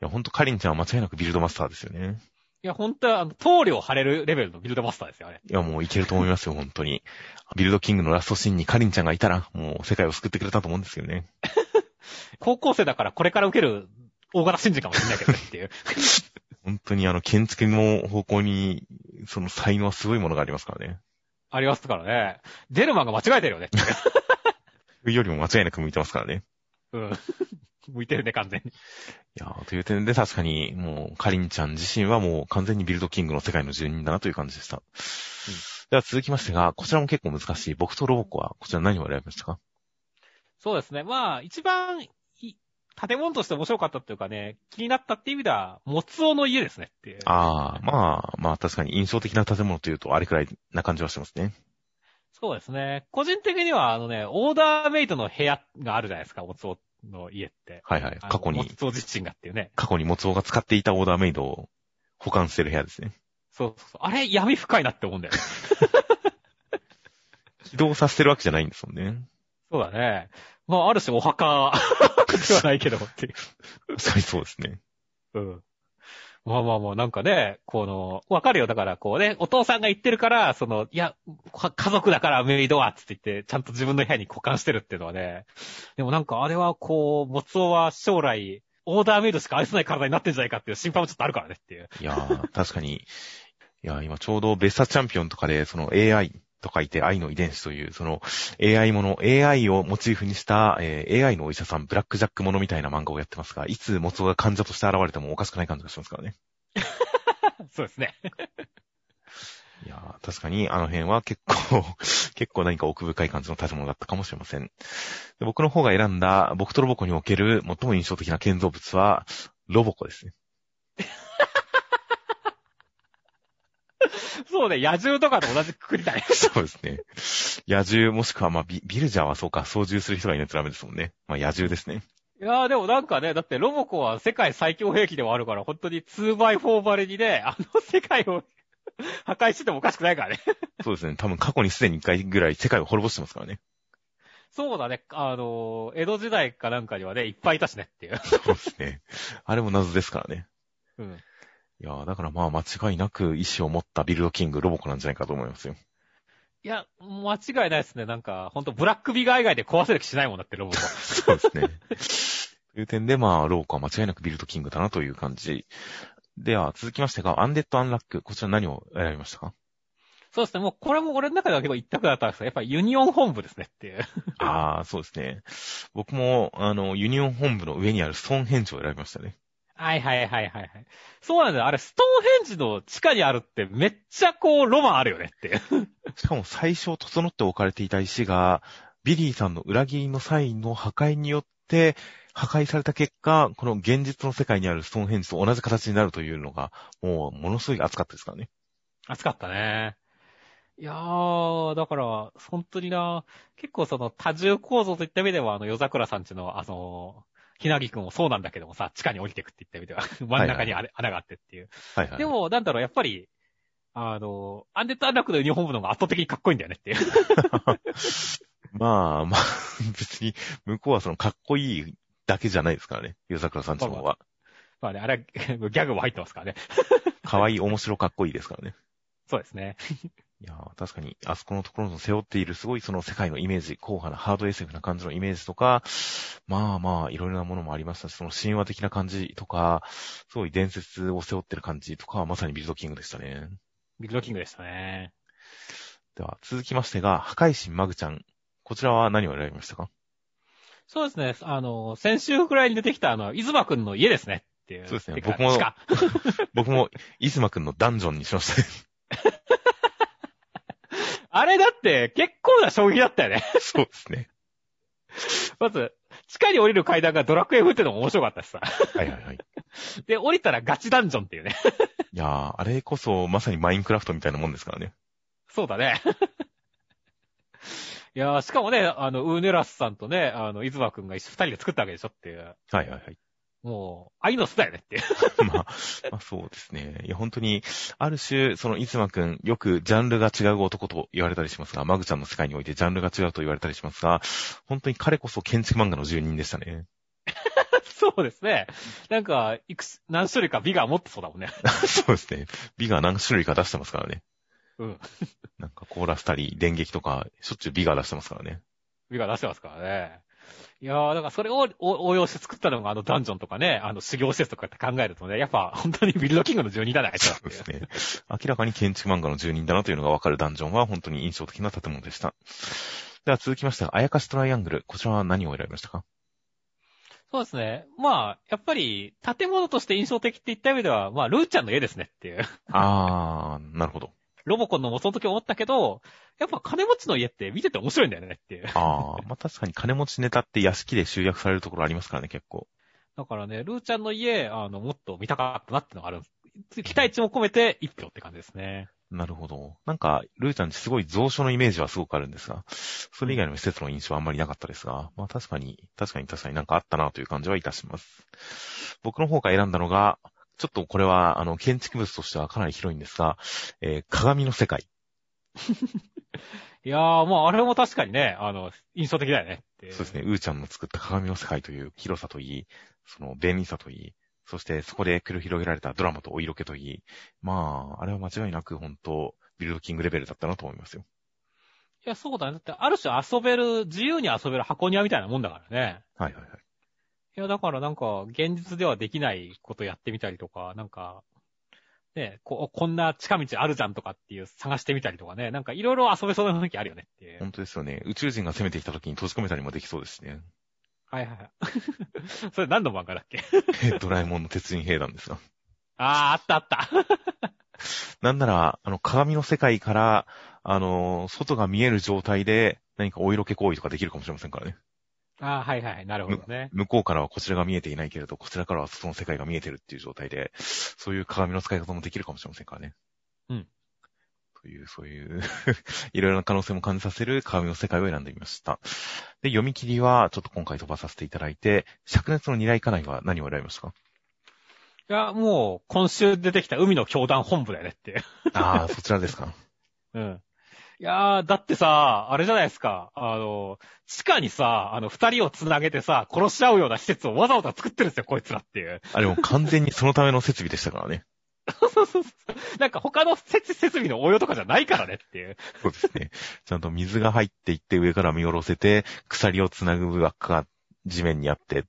や、ほんとカリンちゃんは間違いなくビルドマスターですよね。いや、本当は、あの、棟梁貼れるレベルのビルドマスターですよ、あれ。いや、もういけると思いますよ、本当に。ビルドキングのラストシーンにカリンちゃんがいたら、もう世界を救ってくれたと思うんですけどね。高校生だからこれから受ける大型新人かもしれないけどねっていう。本当にあの、建築の方向に、その才能はすごいものがありますからね。ありますからね。デルマンが間違えてるよね。よりも間違いなく向いてますからね。うん。向いてるね、完全に。いやーという点で確かに、もう、カリンちゃん自身はもう完全にビルドキングの世界の住人だなという感じでした。では続きましてが、こちらも結構難しい。僕とロボコは、こちら何を選びましたか？そうですね。まあ、一番い、建物として面白かったっていうかね、気になったっていう意味では、モツオの家ですねっていう。ああ、まあ、まあ確かに印象的な建物というと、あれくらいな感じはしますね。そうですね。個人的には、あのね、オーダーメイドの部屋があるじゃないですか、モツオの家って。はいはい。過去にモ、ツオ自身がっていうね。過去にモツオが使っていたオーダーメイドを保管してる部屋ですね。そうそうそう。あれ、闇深いなって思うんだよね。起動させてるわけじゃないんですもんね。そうだね。まあ、ある種お墓 ではないけどっていう。そうですね。うん。まあまあまあ、なんかね、この、わかるよ。だから、こうね、お父さんが言ってるから、その、いや、家族だからメイドは、つって言って、ちゃんと自分の部屋に保管してるっていうのはね。でもなんか、あれはこう、モツオは将来、オーダーメイドしか愛せない体になってんじゃないかっていう心配もちょっとあるからねっていう。いやー、確かに。いやー、今ちょうどベスタチャンピオンとかで、その AI と書いて愛の遺伝子という、その AI もの、AI をモチーフにした、えー AI のお医者さん、ブラックジャックものみたいな漫画をやってますが、いつモツオが患者として現れてもおかしくない感じがしますからね。そうですね。いやー、確かにあの辺は結構、結構何か奥深い感じの建物だったかもしれません。で僕の方が選んだ、僕とロボコにおける最も印象的な建造物は、ロボコですね。そうね、野獣とかと同じくくりだね。そうですね。野獣もしくは、まあビ、ビルジャーはそうか、操縦する人がいないとダメですもんね。まあ野獣ですね。いやーでもなんかね、だってロボコは世界最強兵器ではあるから、本当に 2x4 バレにね、あの世界を 破壊しててもおかしくないからね。そうですね。多分過去にすでに一回ぐらい世界を滅ぼしてますからね。そうだね、あの、江戸時代かなんかにはね、いっぱいいたしねっていう。そうですね。あれも謎ですからね。うん。いやーだからまあ間違いなく意志を持ったビルドキング、ロボコなんじゃないかと思いますよ。いや、間違いないですね。なんか、ほんとブラックビガー以外で壊せる気しないもんだって、ロボが。そうですね。という点で、まあ、ロボコは間違いなくビルドキングだなという感じ。では、続きましてが、アンデッド・アンラック。こちら何を選びましたか？そうですね。もう、これも俺の中では結構一択だったんですけど、やっぱりユニオン本部ですねっていう。ああ、そうですね。僕も、あの、ユニオン本部の上にあるストーンヘンジを選びましたね。はいはいはいはいはい。そうなんだよ。あれ、ストーンヘンジの地下にあるってめっちゃこう、ロマンあるよねって。しかも最初整って置かれていた石が、ビリーさんの裏切りの際の破壊によって、破壊された結果、この現実の世界にあるストーンヘンジと同じ形になるというのが、もう、ものすごい熱かったですからね。熱かったね。いやー、だから、本当にな、結構その多重構造といった意味では、あの、夜桜さんちの、あの、ひなぎくんもそうなんだけどもさ、地下に降りてくって言った意味では、真ん中にあれ穴があってっていう。はいはい。でも、なんだろう、やっぱり、あの、アンデッドアンラックのユニフォームの方が圧倒的にかっこいいんだよねっていう。まあまあ、別に、向こうはその、かっこいいだけじゃないですからね。夜桜さんちの方は。まあね、あれは、ギャグも入ってますからね。可愛い、面白かっこいいですからね。そうですね。いやー確かに、あそこのところの背負っているすごいその世界のイメージ、硬派なハード SF な感じのイメージとか、まあまあ、いろいろなものもありましたし、その神話的な感じとか、すごい伝説を背負ってる感じとかはまさにビルドキングでしたね。ビルドキングでしたね。では、続きましてが、破壊神マグちゃん。こちらは何を選びましたか？そうですね。あの、先週くらいに出てきた、あの、イズマくんの家ですね。っていう。そうですね僕も 僕も、イズマくんのダンジョンにしましたね。あれだって、結構な衝撃だったよね。そうですね。まず、地下に降りる階段がドラクエ風ってのも面白かったしさ。はいはいはい。で、降りたらガチダンジョンっていうね。いやーあれこそまさにマインクラフトみたいなもんですからね。そうだね。いやーしかもね、あの、ウーネラスさんとね、あの、イズマくんが一緒二人で作ったわけでしょっていう。はいはいはい。もう、愛の巣だよねって。まあ、まあそうですね。いや、本当に、ある種、その、いつまくん、よくジャンルが違う男と言われたりしますが、マグちゃんの世界においてジャンルが違うと言われたりしますが、本当に彼こそ建築漫画の住人でしたね。そうですね。なんか、いくつ、何種類か美が持ってそうだもんね。そうですね。美が何種類か出してますからね。うん。なんか、コーラしたり、電撃とか、しょっちゅう美が出してますからね。美が出してますからね。いやー、だからそれをお応用して作ったのがあのダンジョンとかね、あの修行施設とかって考えるとね、やっぱ本当にビルドキングの住人だね、あいつらっていうそうですね。明らかに建築漫画の住人だなというのがわかるダンジョンは本当に印象的な建物でした。では続きまして、あやかしトライアングル。こちらは何を選びましたか？そうですね。まあ、やっぱり、建物として印象的って言った意味では、まあ、ルーちゃんの家ですねっていう。あー、なるほど。ロボコンのもその時思ったけど、やっぱ金持ちの家って見てて面白いんだよねっていう。あー、まあ、確かに金持ちネタって屋敷で集約されるところありますからね、結構。だからね、ルーちゃんの家、あの、もっと見たかったなってのがあるんです。期待値も込めて一票って感じですね。なるほど。なんか、ルーちゃんってすごい蔵書のイメージはすごくあるんですが、それ以外の施設の印象はあんまりなかったですが、まあ確かに、確かに確かになんかあったなという感じはいたします。僕の方から選んだのが、ちょっとこれは、あの、建築物としてはかなり広いんですが、えー鏡の世界。いやー、まあ、あれも確かにね、あの、印象的だよね。そうですね、うーちゃんの作った鏡の世界という広さといい、その便利さといい、そしてそこで繰り広げられたドラマとお色気といい、まあ、あれは間違いなく本当、ビルドキングレベルだったなと思いますよ。いや、そうだね。だって、ある種遊べる、自由に遊べる箱庭みたいなもんだからね。はいはいはい。いや、だからなんか、現実ではできないことやってみたりとか、なんか、ね、こ、こんな近道あるじゃんとかっていう探してみたりとかね、なんかいろいろ遊べそうな雰囲気あるよねっていう。本当ですよね。宇宙人が攻めてきた時に閉じ込めたりもできそうですしね。はいはいはい。それ何の漫画だっけ？ドラえもんの鉄人兵団ですが。あー、あったあった。なんなら、あの、鏡の世界から、あの、外が見える状態で何かお色気行為とかできるかもしれませんからね。あー、はいはい。なるほどね。向こうからはこちらが見えていないけれど、こちらからは外の世界が見えてるっていう状態で、そういう鏡の使い方もできるかもしれませんからね。うん。という、そういう、いろいろな可能性も感じさせる鏡の世界を選んでみました。で、読み切りは、ちょっと今回飛ばさせていただいて、灼熱の二大家内は何を選びましたか？いや、もう、今週出てきた海の教団本部だよねって。ああ、そちらですか。うん。いやー、だってさ、あれじゃないですか。あの、地下にさ、あの、二人を繋げてさ、殺し合うような施設をわざわざ作ってるんですよ、こいつらっていう。あれもう完全にそのための設備でしたからね。なんか他の設設備の応用とかじゃないからねっていう。そうですね。ちゃんと水が入っていって上から見下ろせて、鎖をつなぐ枠が地面にあってっ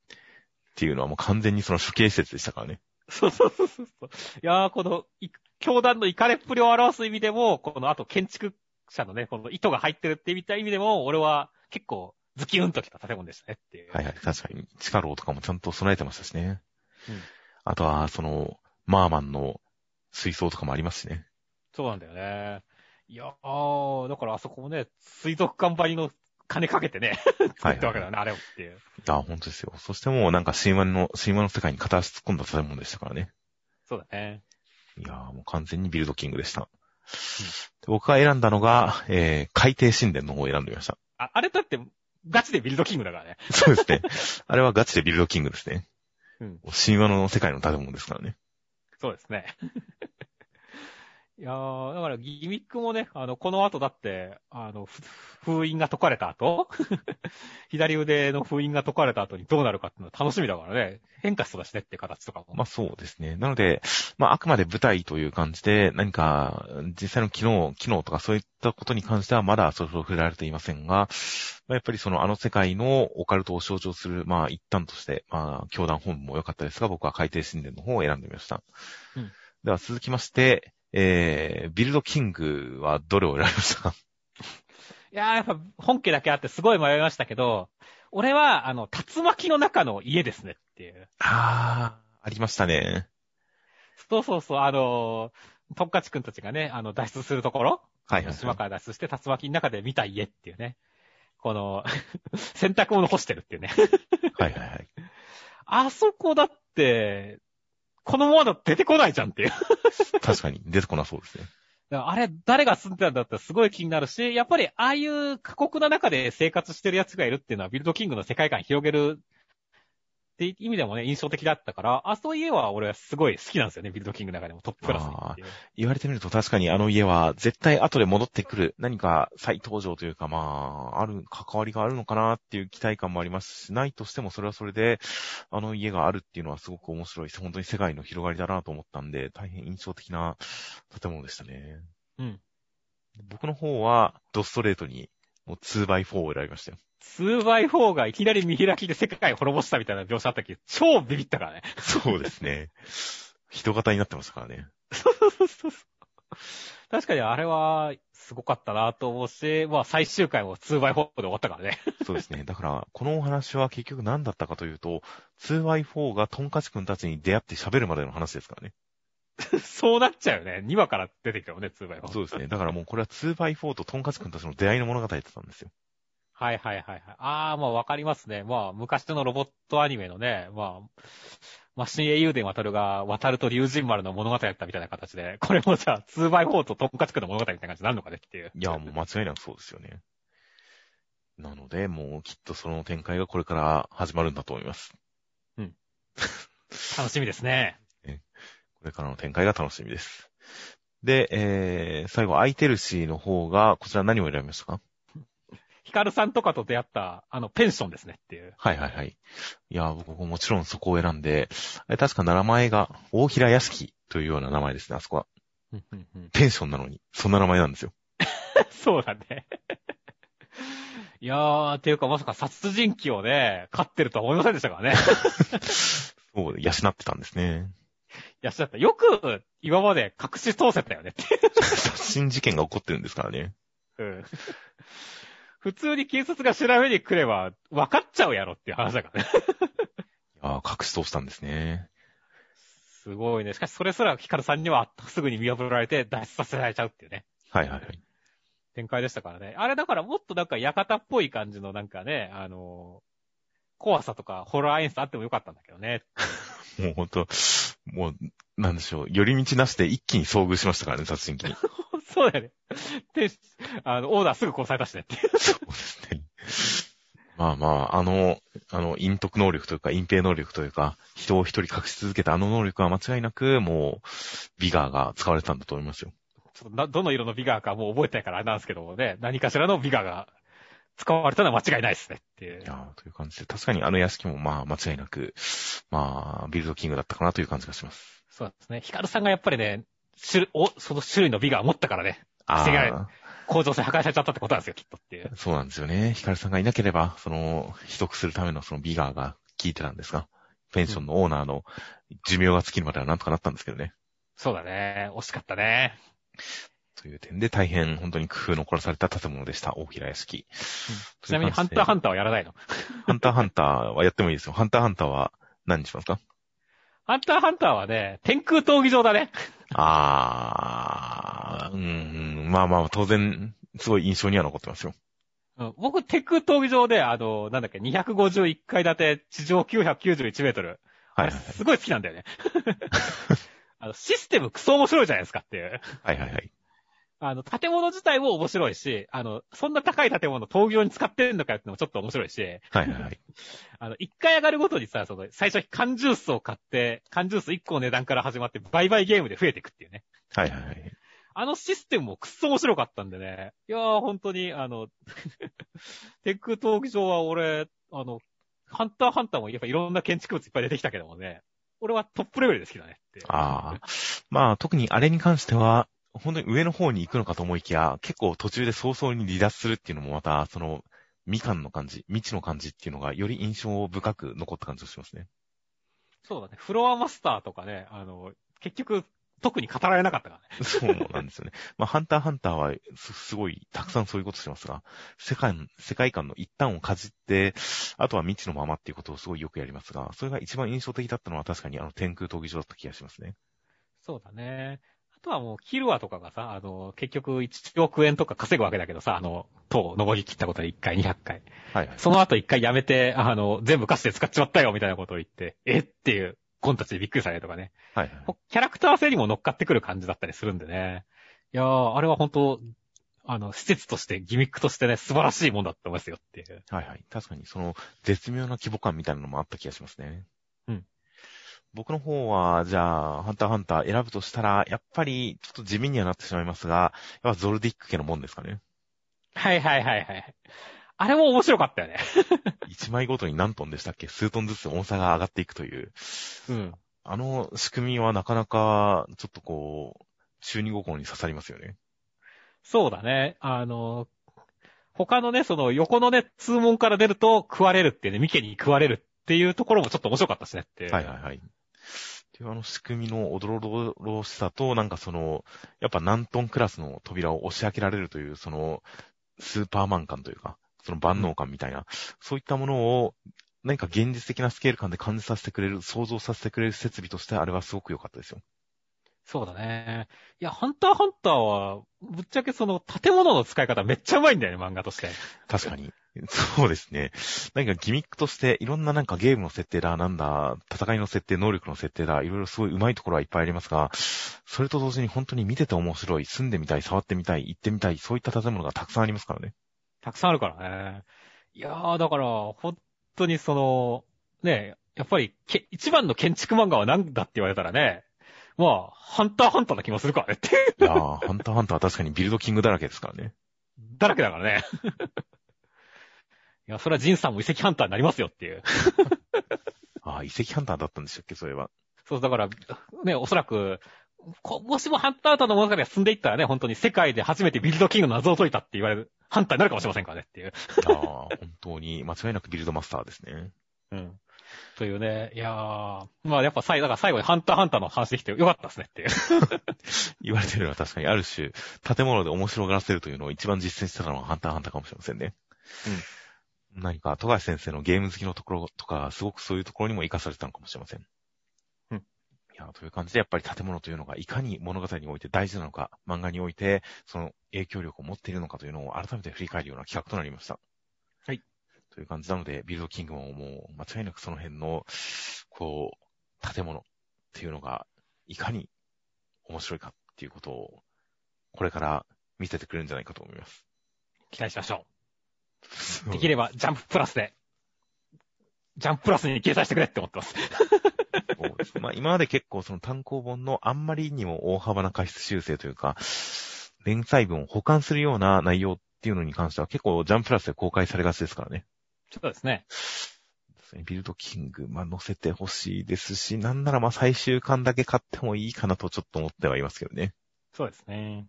ていうのはもう完全にその処刑施設でしたからね。そうそうそうそう。いやー、この、い教団のイカレっぷりを表す意味でも、この、あと建築者のね、この糸が入ってるって言った意味でも、俺は結構ズキュンときた建物でしたねっていう。はいはい。確かに、地下牢とかもちゃんと備えてましたしね。うんあとは、その、マーマンの水槽とかもありますしね。そうなんだよね。いやー、だからあそこもね、水族館ばりの金かけてね、作ったわけだよね、あれをっていう。いや、本当ですよ。そしてもうなんか神話の、神話の世界に片足突っ込んだ建物でしたからね。そうだね。いやーもう完全にビルドキングでした。で僕が選んだのが、えー、海底神殿の方を選んでみました。あ、あれだって、ガチでビルドキングだからね。そうですね。あれはガチでビルドキングですね。うん。神話の世界の建物ですからね。そうですね。いやー、だからギミックもね、あの、この後だって、あの、ふ封印が解かれた後？左腕の封印が解かれた後にどうなるかっていうのは楽しみだからね。変化しそうだしねって形とかも。まあそうですね。なので、まああくまで舞台という感じで、何か実際の機能、機能とかそういったことに関してはまだそろそろ触れられていませんが、まあやっぱりそのあの世界のオカルトを象徴する、まあ一端として、まあ教団本部も良かったですが、僕は海底神殿の方を選んでみました。うんでは続きまして、えー、ビルドキングはどれを選びましたか？いやー、やっぱ本家だけあってすごい迷いましたけど、俺は、あの、竜巻の中の家ですねっていう。あー、ありましたね。そうそうそう、あのー、トンカチくんたちがね、あの、脱出するところ、はいはい、島から脱出して竜巻の中で見た家っていうね。この、洗濯物干してるっていうね。はいはいはい。あそこだって、このままだと出てこないじゃんっていう。確かに出てこなそうですね。あれ、誰が住んでたんだったらすごい気になるし、やっぱりああいう過酷な中で生活してる奴がいるっていうのはビルドキングの世界観広げるって意味でもね、印象的だったから、あそういう家は俺はすごい好きなんですよね、ビルドキングの中でもトップクラス。言われてみると確かにあの家は絶対後で戻ってくる何か再登場というかまあ、ある、関わりがあるのかなっていう期待感もありますし、ないとしてもそれはそれであの家があるっていうのはすごく面白いし、本当に世界の広がりだなと思ったんで、大変印象的な建物でしたね。うん。僕の方はドストレートにもう 2x4 を選びましたよ。2x4 がいきなり見開きで世界を滅ぼしたみたいな描写あった時、超ビビったからね。そうですね。人型になってましたからね。確かにあれは、すごかったなと思うし、まあ最終回も 2x4 で終わったからね。そうですね。だから、このお話は結局何だったかというと、2y4 がトンカチ君たちに出会って喋るまでの話ですからね。そうなっちゃうよね。2話から出てきたよね、2x4。そうですね。だからもうこれは 2x4 とトンカチ君たちの出会いの物語だったんですよ。はいはいはいはい。ああ、まあわかりますね。まあ昔のロボットアニメのね、まあ、マシン英雄伝渡るが渡ると竜神丸の物語だったみたいな形で、これもじゃあ 2x4 とトンカチ君の物語みたいな感じになるのかねっていう。いや、もう間違いなくそうですよね。なので、もうきっとその展開がこれから始まるんだと思います。楽しみですね。これからの展開が楽しみです。で、えー、最後、アイテルシーの方が、こちら何を選びましたか？ヒカルさんとかと出会った、あの、ペンションですねっていう。はいはいはい。いや、僕ももちろんそこを選んで、確か名前が、大平屋敷というような名前ですね、あそこは。ペンションなのに、そんな名前なんですよ。そうだね。いやー、っていうかまさか殺人鬼をね、飼ってるとは思いませんでしたからね。そう、養ってたんですね。いや、だった。よく、今まで隠し通せたよねって。殺人事件が起こってるんですからね。うん。普通に警察が調べに来れば、分かっちゃうやろっていう話だからね。いやー隠し通したんですね。すごいね。しかし、それすらヒカルさんにはすぐに見破られて脱出させられちゃうっていうね。はいはいはい。展開でしたからね。あれだからもっとなんか館っぽい感じのなんかね、あの怖さとかホラー演出あってもよかったんだけどね。もうほんと、もう、なんでしょう、寄り道なしで一気に遭遇しましたからね、殺人鬼に。そうだよね。で、あの、オーダーすぐ殺されたしねっていう。そうですね。まあまあ、あの、あの、隠匿能力というか、隠蔽能力というか、人を一人隠し続けたあの能力は間違いなく、もう、ビガーが使われたんだと思いますよ。どの色のビガーかもう覚えてないからあれなんですけどもね、何かしらのビガーが使われたのは間違いないですねっていうい。やーという感じで、確かにあの屋敷もまあ間違いなく、まあ、ビルドキングだったかなという感じがします。そうですね。ヒカルさんがやっぱりね、種類、お、その種類のビガーを持ったからね、あ防げられるあ、構造性破壊されちゃったってことなんですよ、きっとっていう。そうなんですよね。ヒカルさんがいなければ、その、取得するためのそのビガーが効いてたんですが、ペンションのオーナーの寿命が尽きるまではなんとかなったんですけどね。そうだね。惜しかったね。という点で大変本当に工夫の凝らされた建物でした、大平屋敷。ちなみにハンターハンターはやらないの？ハンターハンターはやってもいいですよ。ハンターハンターは何にしますか？ハンターハンターはね、天空闘技場だね。あー、うーん、まあまあ、当然、すごい印象には残ってますよ。うん、僕、天空闘技場で、あの、なんだっけ、251階建て、地上991メートル。はいはいすごい好きなんだよね。あの、システムクソ面白いじゃないですかっていう。はい。はいはいはい。あの、建物自体も面白いし、あの、そんな高い建物闘技場に使ってるのかってのもちょっと面白いし、はいはいはい。あの、一回上がるごとにさ、その、最初缶ジュースを買って、缶ジュース1個の値段から始まって、売買ゲームで増えていくっていうね。はいはいはい。あのシステムもくっそ面白かったんでね。いやー、本当に、あの、テック闘技場は俺、あの、ハンターハンターもやっぱいろんな建築物いっぱい出てきたけどもね。俺はトップレベルで好きだねって。ああ。まあ、特にあれに関しては、本当に上の方に行くのかと思いきや、結構途中で早々に離脱するっていうのもまた、その、みかんの感じ、未知の感じっていうのがより印象深く残った感じがしますね。そうだね。フロアマスターとかね、あの、結局、特に語られなかったからね。そうなんですよね。まあ、ハンターハンターはす、すごい、たくさんそういうことしてますが、世界の、世界観の一端をかじって、あとは未知のままっていうことをすごいよくやりますが、それが一番印象的だったのは確かにあの天空闘技場だった気がしますね。そうだね。あとはもう、キルアとかがさ、あの、結局1億円とか稼ぐわけだけどさ、あの、塔登り切ったことで1回、200回。はいはい。その後1回やめて、あの、全部貸して使っちまったよ、みたいなことを言って、え？っていう、コンたちでびっくりされるとかね。はいはい。キャラクター性にも乗っかってくる感じだったりするんでね。いやー、あれは本当あの、施設として、ギミックとしてね、素晴らしいもんだって思いますよっていう。はいはい。確かにその絶妙な規模感みたいなのもあった気がしますね。うん。僕の方は、じゃあ、ハンターハンター選ぶとしたら、やっぱり、ちょっと地味にはなってしまいますが、やっぱゾルディック家のもんですかね？はいはいはいはい。あれも面白かったよね。1枚ごとに何トンでしたっけ？数トンずつ重さが上がっていくという。うん。あの仕組みはなかなか、ちょっとこう、中二心に刺さりますよね。そうだね。あの、他のね、その横のね、通門から出ると食われるっていうね、ミケに食われるっていうところもちょっと面白かったしねって。はいはいはい。っていうあの仕組みのおどろどろしさと、なんかその、やっぱ何トンクラスの扉を押し開けられるという、その、スーパーマン感というか、その万能感みたいな、そういったものを、何か現実的なスケール感で感じさせてくれる、想像させてくれる設備として、あれはすごく良かったですよ。そうだね。いや、ハンターハンターは、ぶっちゃけその建物の使い方めっちゃうまいんだよね、漫画として。確かに。そうですね。何かギミックとして、いろんななんかゲームの設定だ、なんだ、戦いの設定、能力の設定だ、いろいろすごい上手いところはいっぱいありますが、それと同時に本当に見てて面白い、住んでみたい、触ってみたい、行ってみたい、そういった建物がたくさんありますからね。たくさんあるからね。いやー、だから、本当にその、ね、やっぱりけ、一番の建築漫画は何だって言われたらね、まあ、ハンターハンターな気もするからね。いやー、ハンターハンターは確かにビルドキングだらけですからね。だらけだからね。いや、それはジンさんも遺跡ハンターになりますよっていう。ああ、遺跡ハンターだったんでしたっけ、それは。そう、だから、ね、おそらく、こもしもハンターハンターの物語が進んでいったらね、本当に世界で初めてビルドキングの謎を解いたって言われる、ハンターになるかもしれませんからねっていう。ああ、本当に間違いなくビルドマスターですね。うん。というね、いやー、まあやっぱ最後、だから最後にハンターハンターの話できてよかったですねっていう。言われてるのは確かにある種、建物で面白がらせるというのを一番実践してたのはハンターハンターかもしれませんね。うん。何か、富樫先生のゲーム好きのところとか、すごくそういうところにも活かされてたのかもしれません。うん。いや、という感じでやっぱり建物というのがいかに物語において大事なのか、漫画においてその影響力を持っているのかというのを改めて振り返るような企画となりました。はい。という感じなので、ビルドキングももう間違いなくその辺の、こう、建物っていうのがいかに面白いかっていうことを、これから見せてくれるんじゃないかと思います。期待しましょう。できれば、ジャンププラスで、ジャンププラスに掲載してくれって思ってます。まあ今まで結構その単行本のあんまりにも大幅な過失修正というか、連載文を保管するような内容っていうのに関しては結構ジャンププラスで公開されがちですからね。そうですね。ですね。ビルドキング、まあ、載せてほしいですし、なんならまあ最終巻だけ買ってもいいかなとちょっと思ってはいますけどね。そうですね。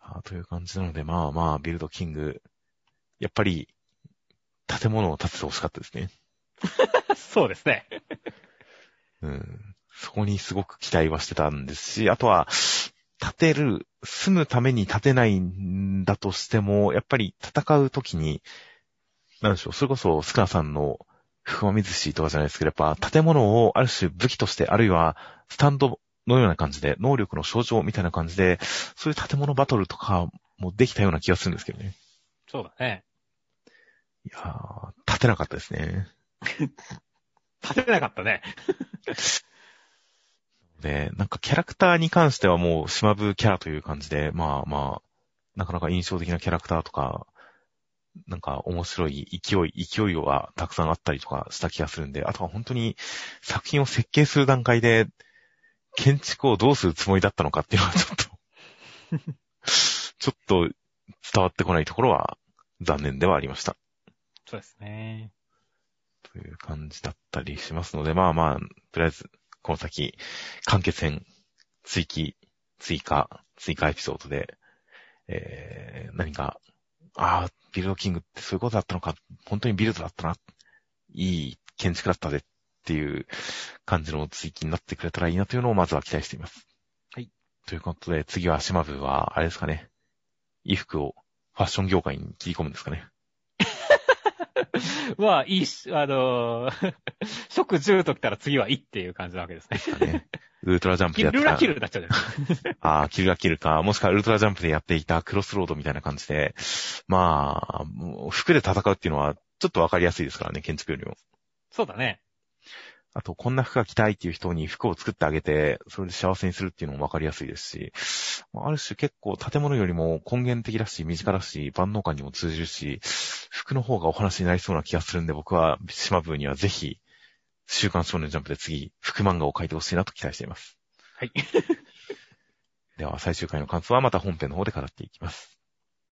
あという感じなので、まあまあ、ビルドキング、やっぱり、建物を建ててほしかったですね。そうですね。うん。そこにすごく期待はしてたんですし、あとは、建てる、住むために建てないんだとしても、やっぱり戦うときに、なんでしょう、それこそ、スカナさんの、ふまみずしとかじゃないですけど、やっぱ建物をある種武器として、あるいはスタンドのような感じで、能力の象徴みたいな感じで、そういう建物バトルとかもできたような気がするんですけどね。そうだね。いやー、建てなかったですね。立てなかったね。で、なんかキャラクターに関してはもう島部キャラという感じで、まあまあ、なかなか印象的なキャラクターとか、なんか面白い勢い、勢いはたくさんあったりとかした気がするんで、あとは本当に作品を設計する段階で、建築をどうするつもりだったのかっていうのはちょっと、ちょっと伝わってこないところは残念ではありました。そうですね。という感じだったりしますので、まあまあ、とりあえず、この先、完結編、追記、追加、追加エピソードで、えー、何か、ああ、ビルドキングってそういうことだったのか、本当にビルドだったな、いい建築だったぜっていう感じの追記になってくれたらいいなというのをまずは期待しています。はい。ということで、次は島部は、あれですかね、衣服をファッション業界に切り込むんですかね。まあ、いいし、あのー、食10と来たら次はいいっていう感じなわけですね。ですかねウルトラジャンプでキやってたルラキルになっちゃうじゃないですか。ああ、キルがキルか、もしくはウルトラジャンプでやっていたクロスロードみたいな感じで、まあ、服で戦うっていうのはちょっとわかりやすいですからね、建築よりも。そうだね。あと、こんな服が着たいっていう人に服を作ってあげて、それで幸せにするっていうのもわかりやすいですし、ある種結構建物よりも根源的だし、身近だし、万能感にも通じるし、服の方がお話になりそうな気がするんで、僕は島部にはぜひ、週刊少年ジャンプで次、服漫画を描いてほしいなと期待しています。はい。では、最終回の感想はまた本編の方で語っていきます。